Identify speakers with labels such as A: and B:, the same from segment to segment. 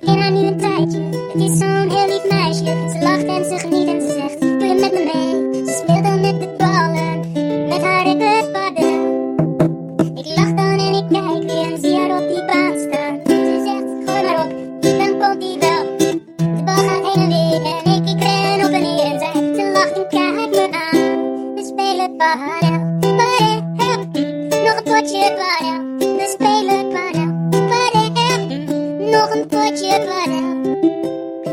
A: ken haar een tijdje. Het is zo'n heel lief meisje. Ze lacht en ze geniet en ze zegt: Doe je met me mee? Ze speelt dan met de ballen, met haar in het padel. Ik lach dan en ik kijk weer en zie haar potje. We spelen padel, padel, nog een potje padel.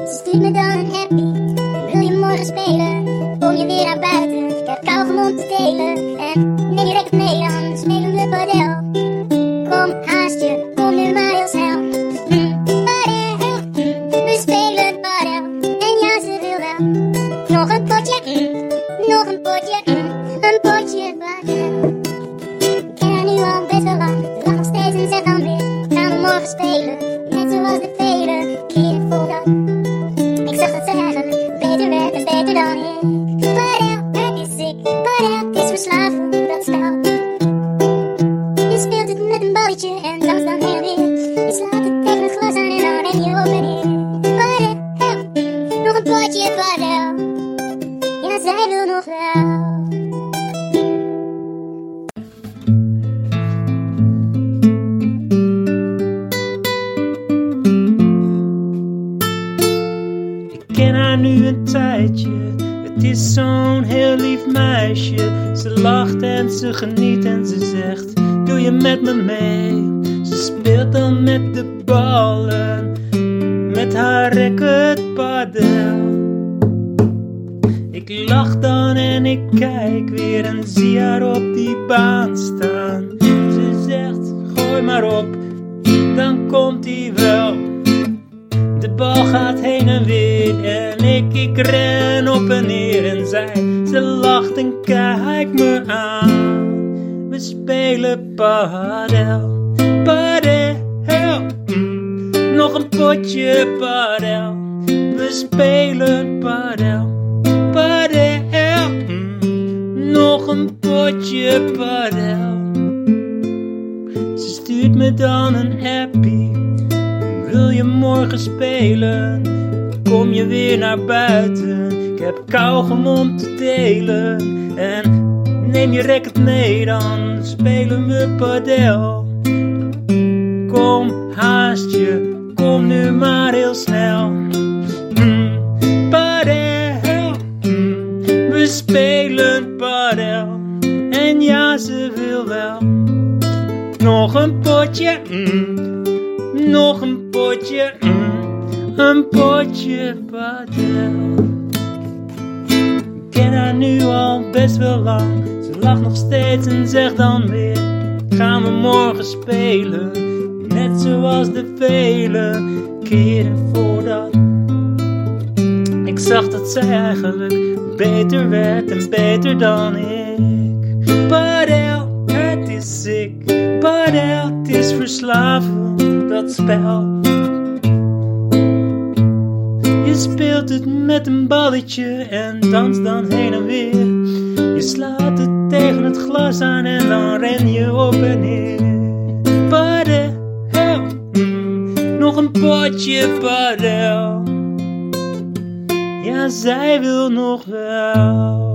A: Ze stuurt me dan een happy. Wil je morgen spelen? Kom je weer naar buiten? Ik heb kauwgom om te delen. En neem racket mee, dan spelen we padel. Kom haast je, kom nu maar heel snel. Mm, we spelen padel. En ja, ze wil wel. Nog een potje, mm, nog een potje, al best wel lang. Lacht nog steeds en zegt dan weer: Gaan we morgen spelen? Net zoals de vele keren voordat. Ik zag dat ze eigenlijk beter werd en beter dan ik. Padel, het is sick. Padel, het is verslavend, dat spel. Je speelt het met een balletje en dans dan heen en weer. Je slaat het tegen het glas aan en dan ren je op en neer. Padel, nog een potje padel.
B: Ken haar nu een tijdje. Het is zo'n heel lief meisje. Ze lacht en ze geniet en ze zegt: Doe je met me mee? Ze speelt dan met de ballen, met haar racketpadel. Ik lach dan en ik kijk weer en zie haar op die baan staan. Ze zegt: Gooi maar op, dan komt hij wel. De bal gaat ik, ik ren op en neer en zij, ze lacht en kijkt me aan. We spelen padel, padel, mm, nog een potje padel. We spelen padel, padel, mm, nog een potje padel. Ze stuurt me dan een appie. Wil je morgen spelen? Kom je weer naar buiten? Ik heb kauwgom om te delen. En neem je racket mee, dan spelen we padel. Kom haast je, kom nu maar heel snel. Mm, padel, mm, we spelen padel. En ja, ze wil wel. Nog een potje, mm, nog een potje, een potje padel. Ik ken haar nu al best wel lang. Ze lacht nog steeds en zegt dan weer: Gaan we morgen spelen? Net zoals de vele keren voordat. Ik zag dat zij eigenlijk beter werd en beter dan ik. Padel, het is sick. Padel, het is verslavend, dat spel. Speelt het met een balletje en danst dan heen en weer. Je slaat het tegen het glas aan en dan ren je op en neer. Padel, nog een potje padel. Ja, zij wil nog wel.